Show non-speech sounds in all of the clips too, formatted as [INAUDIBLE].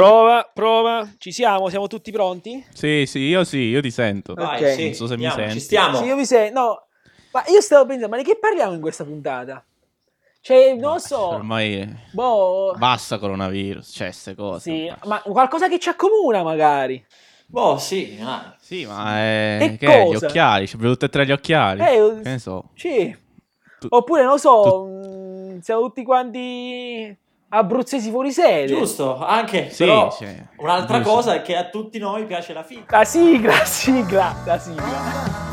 Prova, prova. Ci siamo? Siamo tutti pronti? Sì, sì, io sì, io ti sento. Vai, Ok. sì, Non so se mi andiamo, senti. Ci stiamo. Sì, io mi sento. No, ma io stavo pensando, ma di che parliamo in questa puntata? Cioè, non lo so. Ormai Boh. basta coronavirus, cioè, queste cose. Sì, ma qualcosa che ci accomuna, magari. Boh, sì, ah, Sì, ma è... Che che è? Gli occhiali, ci abbiamo tutti e tre gli occhiali. Eh, Che ne so. Sì. Tu- Oppure, non lo so, mh, siamo tutti quanti abruzzesi fuori sede. giusto, anche Sì, però sì, un'altra giusto. cosa è che a tutti noi piace la figa. La sigla, la [LAUGHS] sigla, la sigla.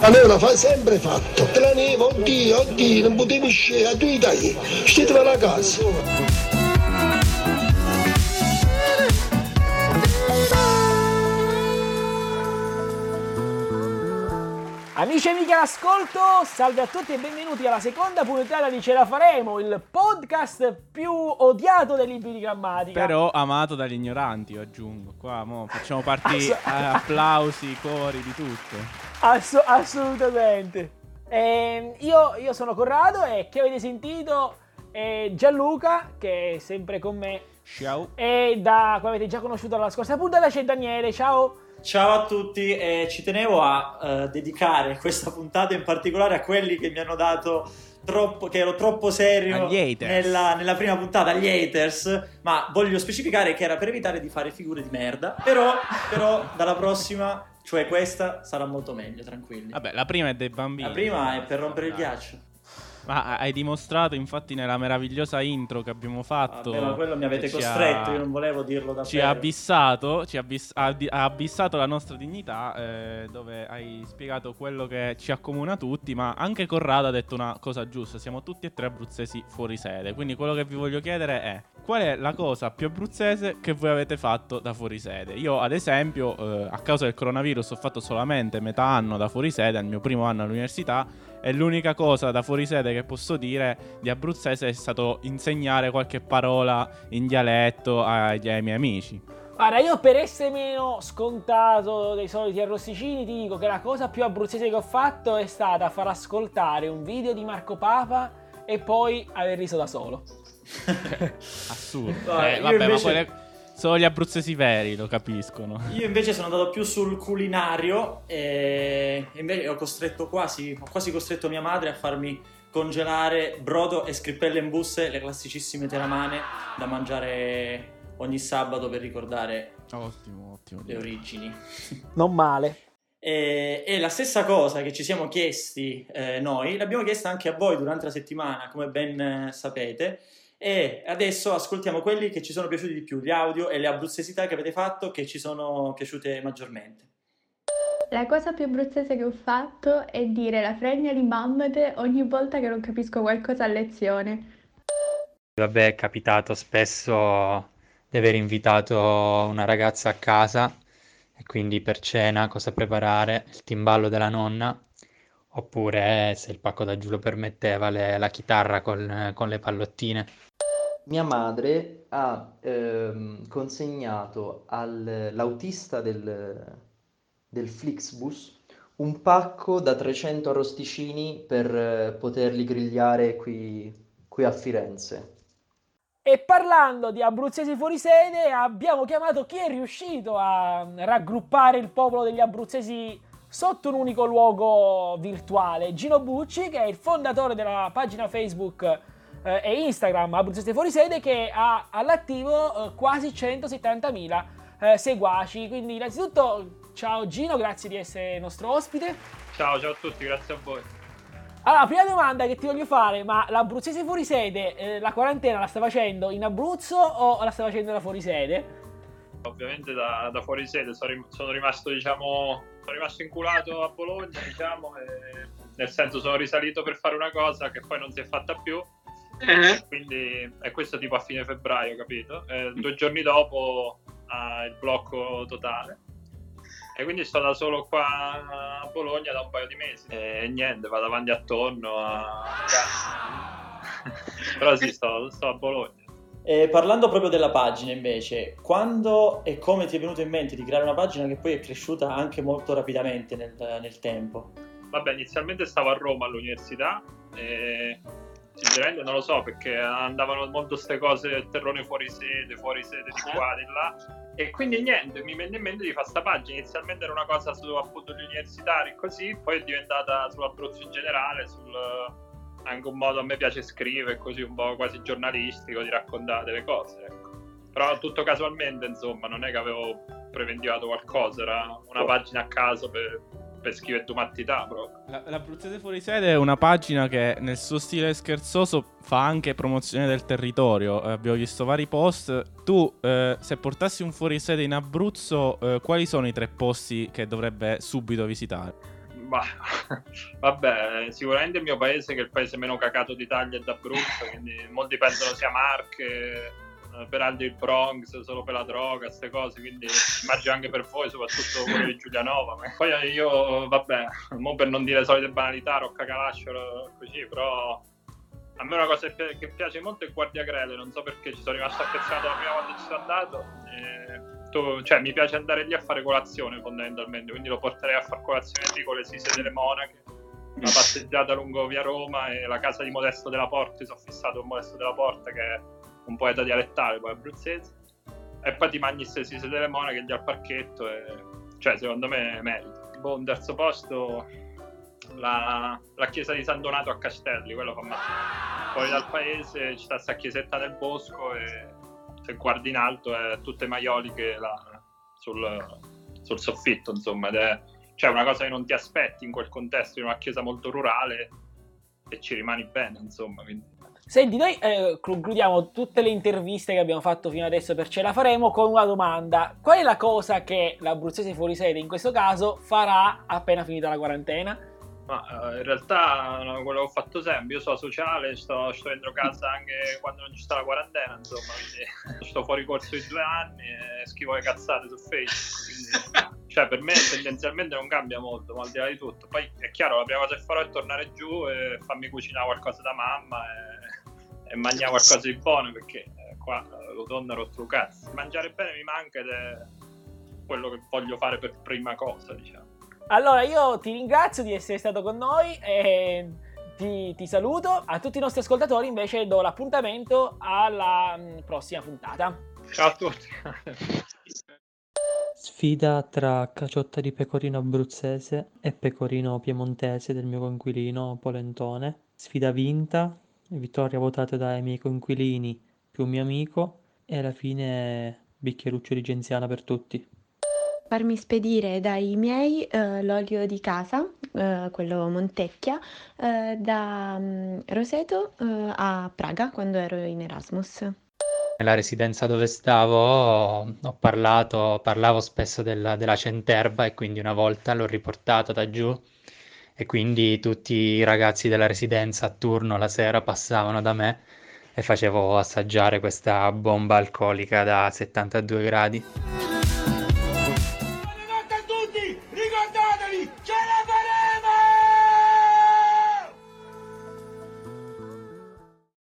A me lo fa sempre fatto. Te la nemo, oddio, oddio, non potevi scegliere, tu dai, scegliete a casa. Amici e amiche all'ascolto, salve a tutti e benvenuti alla seconda puntata di Ce la faremo, il podcast più odiato dei libri di grammatica. Però amato dagli ignoranti, io aggiungo. Qua mo facciamo partire Ass- eh, applausi, cori, di tutto. Ass- assolutamente. Ehm, io, io sono Corrado e chi avete sentito è Gianluca, che è sempre con me. Ciao. E da, come avete già conosciuto alla scorsa puntata, c'è Daniele. Ciao. Ciao a tutti e ci tenevo a eh, dedicare questa puntata in particolare a quelli che mi hanno dato troppo, che ero troppo serio nella, nella prima puntata, agli haters, ma voglio specificare che era per evitare di fare figure di merda, però, però dalla prossima, cioè questa, sarà molto meglio, tranquilli. Vabbè, la prima è dei bambini. La prima è per rompere il ghiaccio. Ma hai dimostrato infatti nella meravigliosa intro che abbiamo fatto. Vabbè, ma quello mi avete costretto, ha- io non volevo dirlo davvero. Ci ha abissato, ci ha, abis- ha di- ha abissato la nostra dignità, eh, dove hai spiegato quello che ci accomuna tutti, ma anche Corrado ha detto una cosa giusta, siamo tutti e tre abruzzesi fuori sede, quindi quello che vi voglio chiedere è qual è la cosa più abruzzese che voi avete fatto da fuori sede? Io ad esempio, eh, a causa del coronavirus, ho fatto solamente metà anno da fuori sede, al mio primo anno all'università, e l'unica cosa da fuori sede che posso dire di abruzzese è stato insegnare qualche parola in dialetto agli- ai miei amici. Guarda, io per essere meno scontato dei soliti arrosticini ti dico che la cosa più abruzzese che ho fatto è stata far ascoltare un video di Marco Papa e poi aver riso da solo. [LAUGHS] Assurdo. No, Eh, vabbè, invece- ma quelle solo gli abruzzesi veri lo capiscono. Io invece sono andato più sul culinario e invece ho costretto quasi, ho quasi costretto mia madre a farmi congelare brodo e scrippelle in busse, le classicissime teramane da mangiare ogni sabato per ricordare Ottimo, ottimo. le origini. Non male. E, e la stessa cosa che ci siamo chiesti eh, noi, l'abbiamo chiesta anche a voi durante la settimana, come ben eh, sapete. E adesso ascoltiamo quelli che ci sono piaciuti di più, gli audio e le abruzzesità che avete fatto che ci sono piaciute maggiormente. La cosa più abruzzese che ho fatto è dire la fregna di mammete ogni volta che non capisco qualcosa a lezione. Vabbè, è capitato spesso di aver invitato una ragazza a casa e quindi per cena cosa preparare, il timballo della nonna, oppure se il pacco da giù lo permetteva, le- la chitarra con, con le pallottine. Mia madre ha ehm, consegnato all'autista del, del Flixbus un pacco da 300 arrosticini per eh, poterli grigliare qui, qui a Firenze. E parlando di abruzzesi fuori sede, abbiamo chiamato chi è riuscito a raggruppare il popolo degli abruzzesi sotto un unico luogo virtuale. Gino Bucci, che è il fondatore della pagina Facebook eh, e Instagram Abruzzesi fuori sede, che ha all'attivo eh, quasi 170.000 eh, seguaci. Quindi, innanzitutto, ciao Gino, grazie di essere nostro ospite. Ciao, ciao a tutti, grazie a voi. Allora, prima domanda che ti voglio fare, ma l'abruzzese fuori sede, eh, la quarantena la sta facendo in Abruzzo o la sta facendo da fuori sede? Ovviamente da, da fuori sede sono, sono rimasto, diciamo, sono rimasto inculato a Bologna, diciamo, nel senso sono risalito per fare una cosa che poi non si è fatta più. Quindi è questo tipo a fine febbraio, capito? E due giorni dopo ha il blocco totale. E quindi sto da solo qua a Bologna da un paio di mesi. E niente, vado avanti attorno a... [LAUGHS] Però sì, sto, sto a Bologna. E parlando proprio della pagina invece, quando e come ti è venuto in mente di creare una pagina che poi è cresciuta anche molto rapidamente nel, nel tempo? Vabbè, inizialmente stavo a Roma all'università e sinceramente non lo so perché andavano molto queste cose, terrone fuori sede, fuori sede di qua, di là. E quindi niente, mi venne in mente di fare questa pagina. Inizialmente era una cosa su appunto gli universitari, così, poi è diventata sull'approccio in generale, sul, anche un modo a me piace scrivere, così un po' quasi giornalistico di raccontare delle cose. Ecco. Però tutto casualmente, insomma, non è che avevo preventivato qualcosa, era una pagina a caso per, per scrivere due mattità proprio. La, L'Abruzzese Fuori Sede è una pagina che nel suo stile scherzoso fa anche promozione del territorio. Eh, abbiamo visto vari post. Tu, eh, se portassi un fuorisede in Abruzzo, eh, quali sono i tre posti che dovrebbe subito visitare? Bah, [LAUGHS] vabbè, sicuramente il mio paese che è il paese meno cacato d'Italia è d'Abruzzo, [LAUGHS] quindi molti pensano sia Marche, eh, per altri il Bronx, solo per la droga, queste cose, quindi immagino anche per voi, soprattutto quello di Giulianova. Poi io, vabbè, mo per non dire solite banalità, Rocca Calascio, così, però a me una cosa che piace molto è Guardia Grele, non so perché ci sono rimasto affezionato la prima volta che ci sono andato. E tutto, cioè mi piace andare lì a fare colazione fondamentalmente, quindi lo porterei a fare colazione lì con le sise delle monache, una passeggiata lungo via Roma e la casa di Modesto della Porta, sono fissato con Modesto della Porta che è un poeta dialettale, poi abruzzese, e poi ti mangi queste sise delle monache lì al parchetto, e, cioè secondo me merita. Boh, un terzo posto, la, la, chiesa di San Donato a Castelli, quello fa male. Fuori dal paese ci sta questa chiesetta nel bosco e se guardi in alto è tutte maioliche là, sul, sul, soffitto, insomma, ed è cioè una cosa che non ti aspetti in quel contesto, in una chiesa molto rurale e ci rimani bene, insomma. Quindi. Senti, noi eh, concludiamo tutte le interviste che abbiamo fatto fino adesso per Ce la faremo con una domanda. Qual è la cosa che l'abruzzese fuori sede in questo caso farà appena finita la quarantena? Ma uh, in realtà no, quello che ho fatto sempre, io sono sociale, sto, sto dentro casa anche quando non ci sta la quarantena, insomma, quindi [LAUGHS] sto fuori corso di due anni e scrivo le cazzate su Facebook, quindi, [LAUGHS] cioè per me tendenzialmente non cambia molto, ma al di là di tutto. Poi è chiaro, la prima cosa che farò è tornare giù e farmi cucinare qualcosa da mamma e, e mangiare qualcosa di buono, perché eh, qua l'autunno ha rotto il cazzo. Mangiare bene mi manca ed è quello che voglio fare per prima cosa, diciamo. Allora, io ti ringrazio di essere stato con noi e ti, ti, saluto. A tutti i nostri ascoltatori invece do l'appuntamento alla mm, prossima puntata. Ciao a tutti. Sfida tra caciotta di pecorino abruzzese e pecorino piemontese del mio coinquilino Polentone. Sfida vinta, vittoria votata dai miei coinquilini più un mio amico e alla fine bicchieruccio di genziana per tutti farmi spedire dai miei eh, l'olio di casa, eh, quello Montecchia, eh, da um, Roseto eh, a Praga quando ero in Erasmus. Nella residenza dove stavo ho parlato, parlavo spesso della, della centerba e quindi una volta l'ho riportato da giù e quindi tutti i ragazzi della residenza a turno la sera passavano da me e facevo assaggiare questa bomba alcolica da 72 gradi.